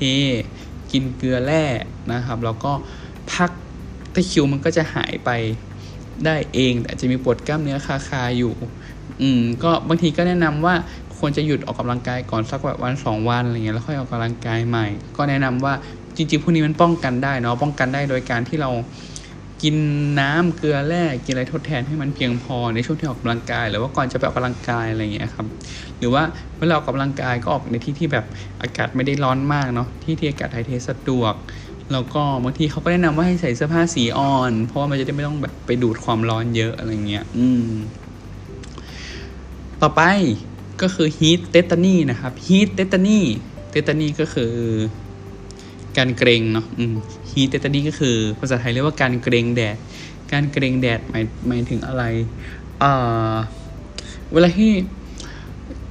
กินเกลือแร่นะครับ แล้วก็พักตะคิวมันก็จะหายไปได้เอง แต่จะมีปวดกล้ามเนื้อคาคาๆอยู่ อืมก็บางทีก็แนะนำว่าควรจะหยุดออกกำลังกายก่อนสักแบบวันสองวันอะไรเงี้ยแล้วค่อยออกกำลังกายใหม่ ก็แนะนำว่าจริงๆพวกนี้มันป้องกันได้เนาะป้องกันได้โดยการที่เรา กินน้ำเกลือแร่กินอะไรทดแทนให้มันเพียงพอในช่วงที่ออกกำลังกายหรือว่าก่อนจะไปออกกำลังกายอะไรเงี้ยครับหรือว่าเวลาออกกำลังกายก็ออกในที่ที่แบบอากาศไม่ได้ร้อนมากเนาะที่ที่อากาศถ่ายเทสะดวกแล้วก็บางทีเขาก็แนะนำว่าให้ใส่เสื้อผ้าสีอ่อน เพราะว่ามันจะได้ไม่ต้องแบบไปดูดความร้อนเยอะอะไรเงี้ยอืมต่อไปก็คือ heat tetany นะครับ heat tetany tetany ก็คือ การเกรงเนาะอืม heat tetany ก็คือภาษาไทยเรียกว่าการเกรงแดด การเกรงแดดหมายหมายถึงอะไรเอ่อเวลาที่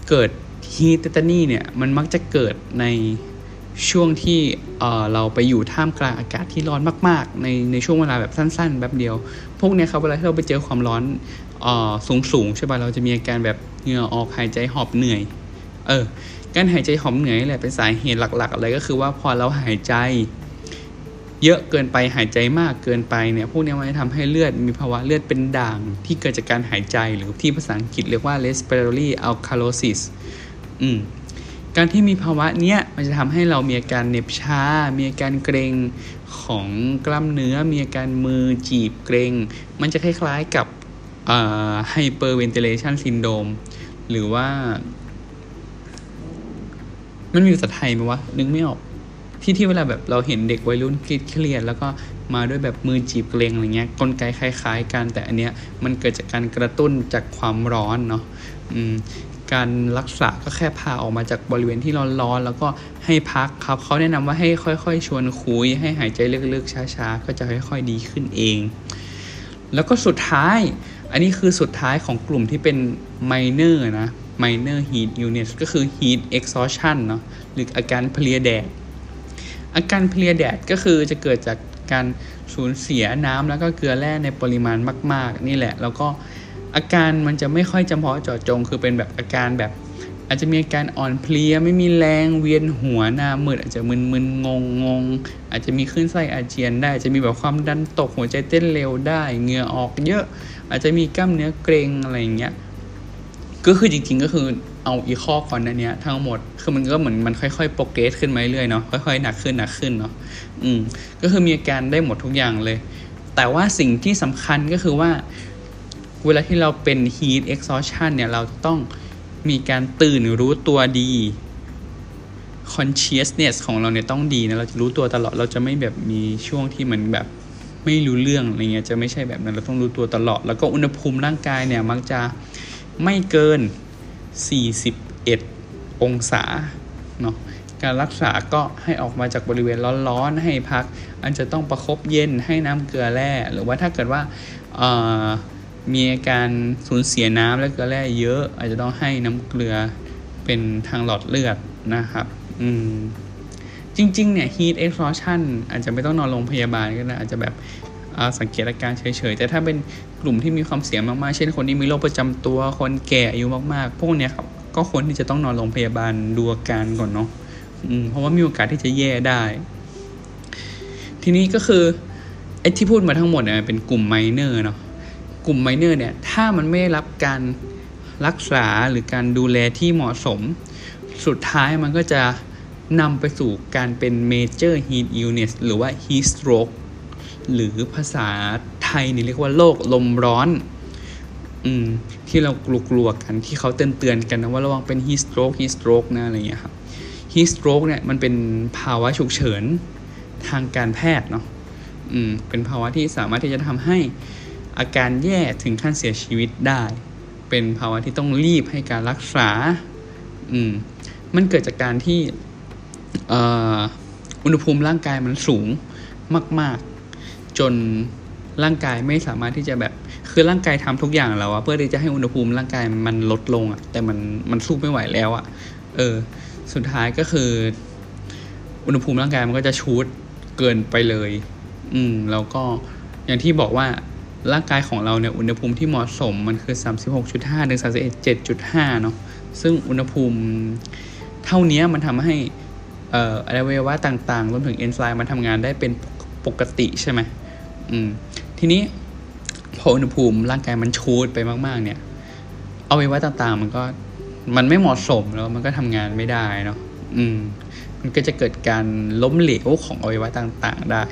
เกิด heat tetany เนี่ยมันมักจะเกิดในช่วงที่เราไปอยู่ท่ามกลางอากาศที่ร้อนมาก ๆ ในในช่วงเวลาแบบสั้นๆแบบเดียว พวกเนี้ยครับเวลาที่เราไปเจอความร้อนอ่อสูงๆใช่ป่ะเราจะมีอาการแบบเหงื่อออกหายใจหอบเหนื่อย เออ การหายใจหอบเหนื่อยแหละเป็นสาเหตุหลักๆเลยก็คือว่าพอเราหายใจ เยอะเกินไปหายใจมากเกินไปเนี่ยพวกนี้มันจะทำให้เลือดมีภาวะเลือดเป็นด่าง ที่เกิดจากการหายใจหรือที่ภาษาอังกฤษเรียกว่า respiratory alkalosis อืมการที่มีภาวะเนี้ยมันจะทำให้เรามีอาการเหน็บชา มีอาการเกร็งของกล้ามเนื้อ มีอาการมือจีบเกร็ง มันจะคล้ายๆกับไฮเปอร์เวน i เลชันซินโดมหรือว่า มันมีภาษาไทยไหมวะ นึกไม่ออก ที่ที่เวลาแบบเราเห็นเด็กวัยรุ่นเครียดเครียดแล้วก็มาด้วยแบบมือจีบเกร็งอะไรเงี้ยกลไกคล้าย ๆ กันแต่อันเนี้ยมันเกิดจากการกระตุ้นจากความร้อนเนาะอืมการรักษาก็แค่พาออกมาจากบริเวณที่ร้อนๆแล้วก็ให้พักครับเขาแนะนำว่าให้ค่อย ๆ ชวนคุย ให้หายใจลึกๆช้าๆ ก็จะค่อยๆดีขึ้นเอง แล้วก็สุดท้าย อันนี้คือสุดท้ายของกลุ่มที่เป็น minor นะ minor heat unit ก็คือ heat exhaustion เนาะหรืออาการเพลียแดด อาการเพลียแดดก็คือจะเกิดจากการสูญเสียน้ำแล้วก็เกลือแร่ในปริมาณมาก ๆ นี่แหละ แล้วก็อาการมันจะไม่ค่อยจำเพาะเจาะจง คือเป็นแบบอาการแบบ อาจจะมีอาการอ่อนเพลียไม่มีแรงเวียนหัวหน้ามืดอาจจะมึนๆงงงงอาจจะมีคลื่นไส้อาเจียนได้ อาจจะมีแบบความดันตกหัวใจเต้นเร็วได้เหงื่อออกเยอะ อาจจะมีกล้ามเนื้อเกร็งอะไรอย่างเงี้ย ก็คือจริงๆก็คือเอาอีข้อก่อนนั้นเนี้ยทั้งหมดคือมันก็เหมือนมันค่อยๆโปรเกรสขึ้นมาเรื่อยๆเนาะค่อยๆหนักขึ้นหนักขึ้นเนาะอืมก็คือมีอาการได้หมดทุกอย่างเลย แต่ว่าสิ่งที่สำคัญก็คือว่า เวลาที่เราเป็น heat exhaustion เนี่ยเราต้องมีการตื่นรู้ตัวดี consciousness ของเราเนี่ยต้องดีนะเราจะรู้ตัวตลอดเราจะไม่แบบมีช่วงที่เหมือนแบบไม่รู้เรื่องอะไรเงี้ยจะไม่ใช่แบบนั้นเราต้องรู้ตัวตลอด แล้วก็อุณหภูมิร่างกายเนี่ยมักจะ ไม่เกิน 41 องศาเนาะการรักษาก็ให้ออกมาจากบริเวณร้อนๆให้พัก อันจะต้องประคบเย็นให้น้ำเกลือแร่ หรือว่าถ้าเกิดว่ามีอาการสูญเสียน้ำและเกลือแร่เยอะ อาจจะต้องให้น้ำเกลือเป็นทางหลอดเลือดนะครับ อืมจริงๆเนี่ย heat exhaustion อาจจะไม่ต้องนอนโรงพยาบาลก็ได้อาจจะแบบ สังเกตอาการเฉยๆ แต่ถ้าเป็นกลุ่มที่มีความเสี่ยงมากๆ เช่นคนที่มีโรคประจำตัว คนแก่อายุมากๆ พวกเนี้ยครับ ก็ควรที่จะต้องนอนโรงพยาบาลดูอาการก่อนเนาะเพราะว่ามีโอกาสที่จะแย่ได้ ทีนี้ก็คือไอ้ที่พูดมาทั้งหมดเนี่ยเป็นกลุ่มไมเนอร์เนาะ กลุ่มไมเนอร์เนี่ย ถ้ามันไม่รับการรักษาหรือการดูแลที่เหมาะสม สุดท้ายมันก็จะนำไปสู่การเป็น major heat illness หรือว่า heat stroke หรือภาษาไทยนี่เรียกว่าโรคลมร้อน อืม ที่เรากลัวๆกันที่เขาเตือนเตือนกันนะว่าระวังเป็น heat stroke heat stroke นะอะไรเงี้ยครับ heat stroke เนี่ยมันเป็นภาวะฉุกเฉินทางการแพทย์เนาะอืมเป็นภาวะที่สามารถที่จะทำให้อาการแย่ถึงขั้นเสียชีวิตได้ เป็นภาวะที่ต้องรีบให้การรักษา อืม มันเกิดจากการที่อุณหภูมิร่างกายมันสูงมาก ๆ จนร่างกายไม่สามารถที่จะแบบคือร่างกายทำทุกอย่างแล้วอะเพื่อที่จะให้อุณหภูมิร่างกายมันลดลงอะแต่มันมันสู้ไม่ไหวแล้วอะเออ สุดท้ายก็คือ อุณหภูมิร่างกายมันก็จะชูดเกินไปเลย อืมแล้วก็อย่างที่บอกว่าร่างกายของเราเนี่ยอุณหภูมิที่เหมาะสมมันคือ 36.5ถึง31.7.5 เนาะซึ่งอุณหภูมิเท่านี้มันทำให้เอ่ออวัยวะต่างๆรวมถึงเอนไซม์มันทำงานได้เป็นปก ปกติใช่ไหมอืมทีนี้พออุณหภูมิร่างกายมันชูดไปมาก ๆ เนี่ยเอวัยวะต่างๆ มันก็มันไม่เหมาะสมแล้วมันก็ทำงานไม่ได้เนาะอืม มันก็จะเกิดการล้มเหลวของอวัยวะต่างๆได้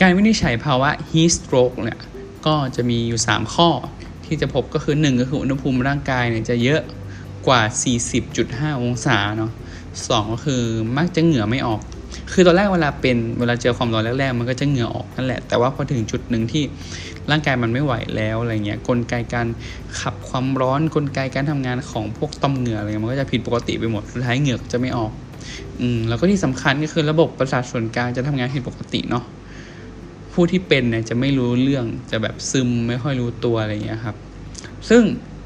การวินิจฉัยภาวะ heat stroke เนี่ย ก็จะมีอยู่ 3 ข้อที่จะพบก็คือ 1 ก็คืออุณหภูมิร่างกายเนี่ยจะเยอะกว่า 40.5 องศาเนาะสองก็คือมักจะเหงื่อไม่ออก คือตอนแรกเวลาเป็นเวลาเจอความร้อนแรกๆ มันก็จะเหงื่อออกนั่นแหละ แต่ว่าพอถึงจุดหนึ่งที่ร่างกายมันไม่ไหวแล้วอะไรเงี้ยกลไกการขับความร้อนกลไกการทำงานของพวกต่อมเหงื่ออะไรมันก็จะผิดปกติไปหมดสุดท้ายเหงื่อจะไม่ออก อืมแล้วก็ที่สำคัญก็คือระบบประสาทส่วนกลางจะทำงานผิดปกติเนาะผู้ที่เป็นเนี่ยจะไม่รู้เรื่องจะแบบซึมไม่ค่อยรู้ตัวอะไรเงี้ยครับ ซึ่ง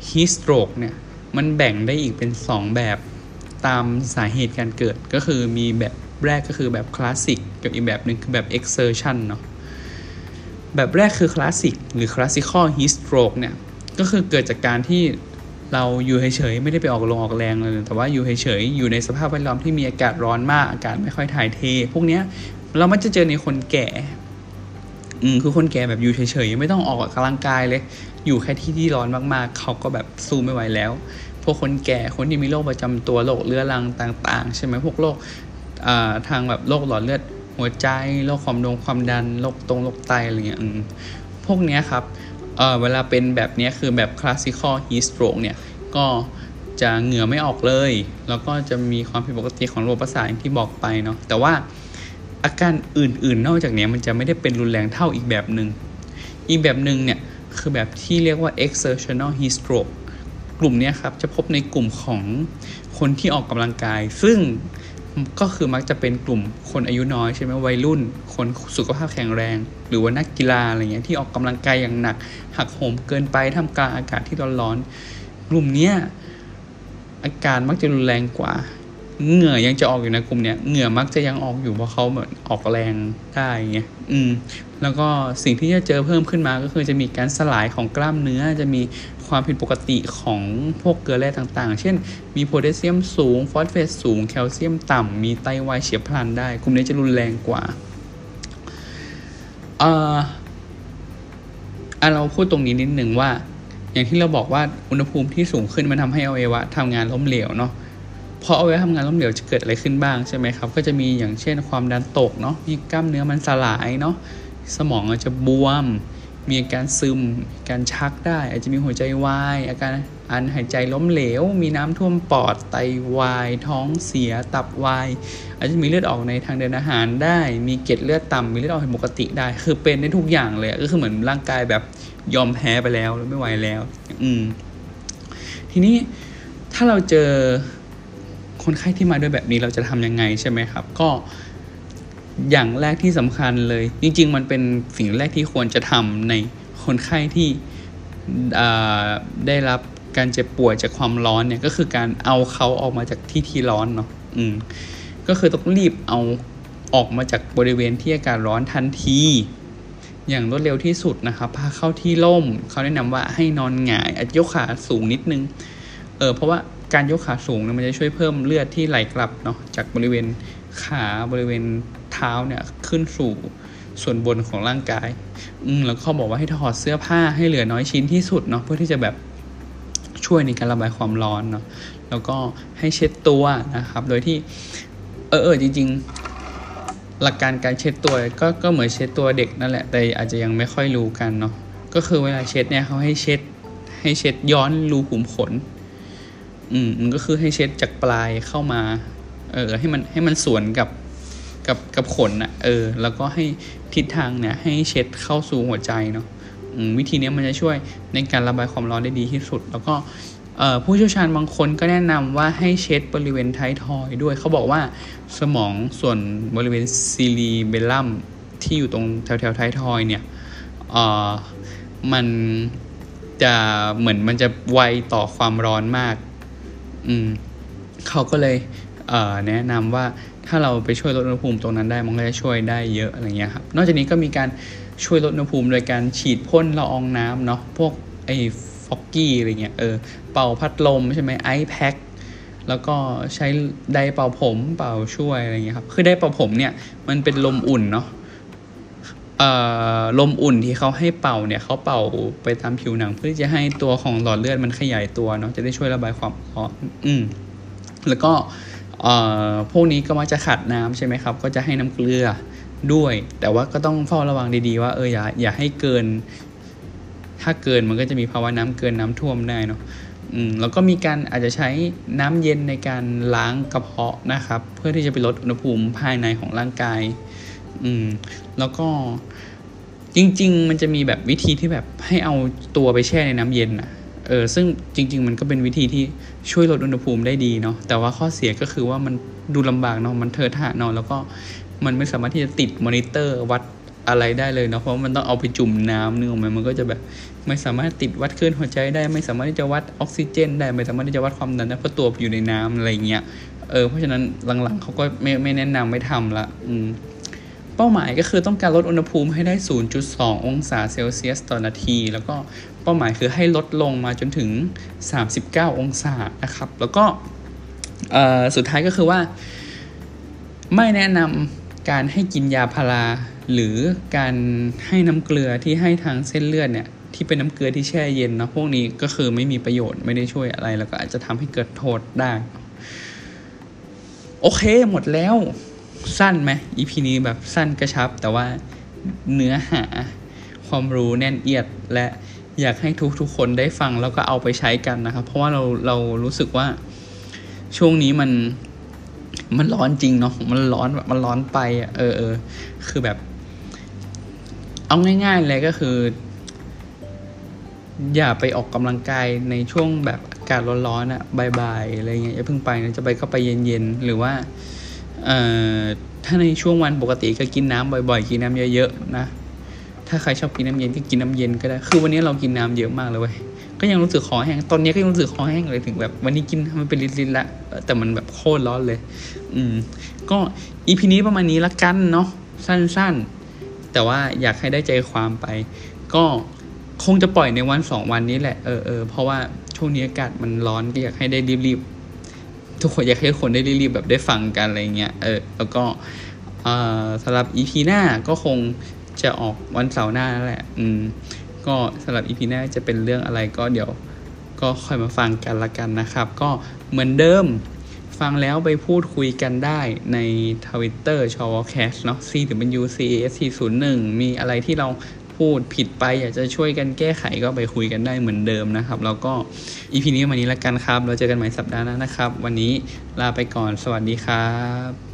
heat stroke เนี่ยมันแบ่งได้อีกเป็น 2 แบบตามสาเหตุการเกิดก็คือมีแบบ แรกก็คือแบบคลาสสิกกับอีกแบบหนึ่งคือแบบ exertion เนาะแบบแรกคือคลาสสิกหรือ classical heat stroke เนี่ย ก็คือเกิดจากการที่เราอยู่เฉยๆไม่ได้ไปออกลงออกแรงเลยแต่ว่าอยู่เฉยๆอยู่ในสภาพแวดล้อมที่มีอากาศร้อนมากอากาศไม่ค่อยถ่ายเท พวกเนี้ยเรามักจะเจอในคนแก่อืมคือคนแก่แบบอยู่เฉยๆไม่ต้องออกกำลังกายเลย อยู่แค่ที่ที่ร้อนมากๆ เขาก็แบบสู้ไม่ไหวแล้ววกคนแก่คนที่มีโรคประจำตัวโรคเรื้อรังต่าง ๆ ใช่ไหมพวกโรค ทางแบบโรคหลอดเลือดหัวใจโรคความดงความดันโรคตรงโรคไตอะไรเงี้ยพวกเนี้ยครับเเวลาเป็นแบบนี้คือแบบ classical heat stroke เนี่ยก็จะเหงื่อไม่ออกเลย แล้วก็จะมีความผิดปกติของระบบประสาทอย่างที่บอกไปเนาะแต่ว่าอาการอื่นๆ นอกจากนี้มันจะไม่ได้เป็นรุนแรงเท่าอีกแบบหนึง่งอีกแบบหนึ่งเนี่ยคือแบบที่เรียกว่า exertional heat stroke กลุ่มนี้ครับจะพบในกลุ่มของคนที่ออกกำลังกาย ซึ่ง ก็คือมักจะเป็นกลุ่มคนอายุน้อยใช่ไหมวัยรุ่น คนสุขภาพแข็งแรง หรือว่านักกีฬาอะไรเงี้ยที่ออกกำลังกายอย่างหนัก หักโหมเกินไปทำกลางอากาศที่ร้อนๆกลุ่มนี้อาการมักจะรุนแรงกว่า เหงื่อยังจะออกอยู่ในกลุ่มเนี้ยเหงื่อมักจะยังออกอยู่เพราะเขาเหมือนออกแรงได้ไงอืมแล้วก็สิ่งที่จะเจอเพิ่มขึ้นมาก็คือจะมีการสลายของกล้ามเนื้อจะมี ความผิดปกติของพวกเกลือแร่ต่างๆ เช่น มีโพแทสเซียมสูง ฟอสเฟตสูง แคลเซียมต่ำ มีไตวายเฉียบพลันได้ กลุ่มนี้จะรุนแรงกว่าเอ่อเราพูดตรงนี้นิดหนึ่งว่า อย่างที่เราบอกว่าอุณหภูมิที่สูงขึ้นมันทำให้อวัยวะทำงานล้มเหลวเนาะพออวัยวะทำงานล้มเหลวจะเกิดอะไรขึ้นบ้างใช่ไหมครับ ก็จะมีอย่างเช่นความดันตกเนาะมีกล้ามเนื้อมันสลายเนาะสมองอาจจะบวม มีอาการซึม การชักได้ อาจจะมีหัวใจวาย อาการอันหายใจล้มเหลว มีน้ำท่วมปอด ไตวาย ท้องเสีย ตับวาย อาจจะมีเลือดออกในทางเดินอาหารได้ มีเกล็ดเลือดต่ำ มีเลือดออกผิดปกติได้ คือเป็นได้ทุกอย่างเลย ก็คือเหมือนร่างกายแบบยอมแพ้ไปแล้ว ไม่ไหวแล้ว อืม ทีนี้ถ้าเราเจอคนไข้ที่มาด้วยแบบนี้เราจะทำยังไงใช่ไหมครับ ก็ อย่างแรกที่สำคัญเลย จริง ๆ มันเป็นสิ่งแรกที่ควรจะทำในคนไข้ที่ได้รับการเจ็บป่วยจากความร้อนเนี่ยก็คือการเอาเขาออกมาจากที่ที่ร้อนเนาะอืมก็คือต้องรีบเอาออกมาจากบริเวณที่อากาศร้อนทันที อย่างรวดเร็วที่สุดนะครับพาเข้าที่ร่มเขาแนะนำว่าให้นอนหงายอาจยกขาสูงนิดนึงเออเพราะว่าการยกขาสูงเนี่ยมันจะช่วยเพิ่มเลือดที่ไหลกลับเนาะจากบริเวณขาบริเวณ เท้าเนี่ยขึ้นสู่ส่วนบนของร่างกาย อืมแล้วเขาบอกว่าให้ถอดเสื้อผ้าให้เหลือน้อยชิ้นที่สุดเนาะเพื่อที่จะแบบช่วยในการระบายความร้อนเนาะแล้วก็ให้เช็ดตัวนะครับ โดยที่ เออเออจริง ๆ หลักการการเช็ดตัวก็ก็เหมือนเช็ดตัวเด็กนั่นแหละแต่อาจจะยังไม่ค่อยรู้กันเนาะก็คือเวลาเช็ดเนี่ยเขาให้เช็ด ให้เช็ดย้อนรูขุมขน อืมมันก็คือให้เช็ดจากปลายเข้ามา เออ ให้มันให้มันสวนกับ กับกับขนอะเออ แล้วก็ให้ทิศทางเนี่ยให้เช็ดเข้าสู่หัวใจเนาะวิธีนี้มันจะช่วยในการระบายความร้อนได้ดีที่สุด แล้วก็ผู้เชี่ยวชาญบางคนก็แนะนำว่าให้เช็ดบริเวณท้ายทอยด้วย เขาบอกว่าสมองส่วนบริเวณซีรีเบลลัมที่อยู่ตรงแถวแถวท้ายทอยเนี่ยมันจะเหมือนมันจะไวต่อความร้อนมาก อืมเขาก็เลยเแนะนำว่า ถ้าเราไปช่วยลดอุณหภูมิตรงนั้นได้มันก็จะช่วยได้เยอะอะไรเงี้ยครับนอกจากนี้ก็มีการช่วยลดอุณหภูมิโดยการฉีดพ่นละอองน้ำเนาะพวกไอ้ฟอกกี้อะไรเงี้ยเออเป่าพัดลมใช่ไหมไอแพ็คแล้วก็ใช้ไดเป่าผมเป่าช่วยอะไรเงี้ยครับคือไดเป่าผมเนี่ยมันเป็นลมอุ่นเนาะลมอุ่นที่เขาให้เป่าเนี่ยเขาเป่าไปตามผิวหนัง เพื่อจะให้ตัวของหลอดเลือดมันขยายตัวเนาะจะได้ช่วยระบายความร้อนอืมแล้วก็ พวกนี้ก็มักจะขาดน้ำใช่ไหมครับ ก็จะให้น้ำเกลือด้วย แต่ว่าก็ต้องเฝ้าระวังดีๆ ว่าเอออย่าอย่าให้เกิน ถ้าเกินมันก็จะมีภาวะน้ำเกินน้ำท่วมได้เนาะอืมแล้วก็มีการอาจจะใช้น้ำเย็นในการล้างกระเพาะนะครับ เพื่อที่จะไปลดอุณหภูมิภายในของร่างกาย อืม แล้วก็จริง ๆ มันจะมีแบบวิธีที่แบบให้เอาตัวไปแช่ในน้ำเย็นอะ เออซึ่งจริง ๆ มันก็เป็นวิธีที่ช่วยลดอุณหภูมิได้ดีเนาะแต่ว่าข้อเสียก็คือว่ามันดูลำบากเนาะมันเทอะทะเนาะแล้วก็มันไม่สามารถที่จะติดมอนิเตอร์วัดอะไรได้เลยเนาะเพราะมันต้องเอาไปจุ่มน้ำนึกออกไหมมันก็จะแบบไม่สามารถติดวัดคลื่นหัวใจได้ ไม่สามารถที่จะวัดออกซิเจน ได้ไม่สามารถที่จะวัดความดันได้เพราะตัวอยู่ในน้ำอะไรเงี้ยเออเพราะฉะนั้นหลังๆเขาก็ไม่ไม่แนะนำไม่ทำละอืมเป้าหมายก็คือต้องการลดอุณหภูมิให้ได้ 0.2 องศาเซลเซียสต่อนาที แล้วก็ ป้าหมายคือให้ลดลงมาจนถึง 39 องศานะครับ แล้วก็สุดท้ายก็คือว่า ไม่แนะนำการให้กินยาพาราหรือการให้น้ำเกลือที่ให้ทางเส้นเลือดเนี่ยที่เป็นน้ำเกลือที่แช่เย็นเนาะพวกนี้ก็คือไม่มีประโยชน์ไม่ได้ช่วยอะไร แล้วก็อาจจะทำให้เกิดโทษได้ โอเคหมดแล้วสั้นไหม EP นี้แบบสั้นกระชับ แต่ว่าเนื้อหาความรู้แน่นเอียดและ อยากให้ทุกทุกคนได้ฟังแล้วก็เอาไปใช้กันนะครับ เพราะว่าเราเรารู้สึกว่าช่วงนี้มันมันร้อนจริงเนาะมันร้อนมันร้อนไปอะเออเออคือแบบ เอาง่าย ๆ เลยก็คือ อย่าไปออกกำลังกายในช่วงแบบอากาศร้อนๆอะบ่ายๆอะไรเงี้ยอย่าเพิ่งไปนะจะไปก็ไปเย็นๆหรือว่าเอ่อถ้าในช่วงวันปกติก็กินน้ำบ่อย ๆ กินน้ำเยอะๆนะ ถ้าใครชอบกินน้ำเย็นก็กินน้ำเย็นก็ได้ คือวันนี้เรากินน้ำเยอะมากเลยเว้ย ก็ยังรู้สึกคอแห้ง ตอนนี้ก็ยังรู้สึกคอแห้งเลยถึงแบบ วันนี้กินมันเป็นลิตรๆละ แต่มันแบบโคตรร้อนเลย อืม ก็อีพีนี้ประมาณนี้ละกันเนาะ สั้นๆ แต่ว่าอยากให้ได้ใจความไป ก็คงจะปล่อยในวันสองวันนี้แหละ เออเออเพราะว่าช่วงนี้อากาศมันร้อนก็อยากให้ได้รีบๆ ทุกคนอยากให้คนได้รีบๆแบบได้ฟังกันอะไรเงี้ย เออ แล้วก็สำหรับ EP หน้าก็คง จะออกวันเสาร์หน้าแหละ อืม ก็สำหรับ EP หน้าจะเป็นเรื่องอะไรก็เดี๋ยวก็ค่อยมาฟังกันละกันนะครับ ก็เหมือนเดิมฟังแล้วไปพูดคุยกันได้ในทวิตเตอร์ชอวแคสเนาะ C W C A S 4 0 1มีอะไรที่เราพูดผิดไป อยากจะช่วยกันแก้ไขก็ไปคุยกันได้เหมือนเดิมนะครับ แล้วก็อีพีนี้วันนี้ละกันครับ เราเจอกันใหม่สัปดาห์หน้านะครับ วันนี้ลาไปก่อนสวัสดีครับ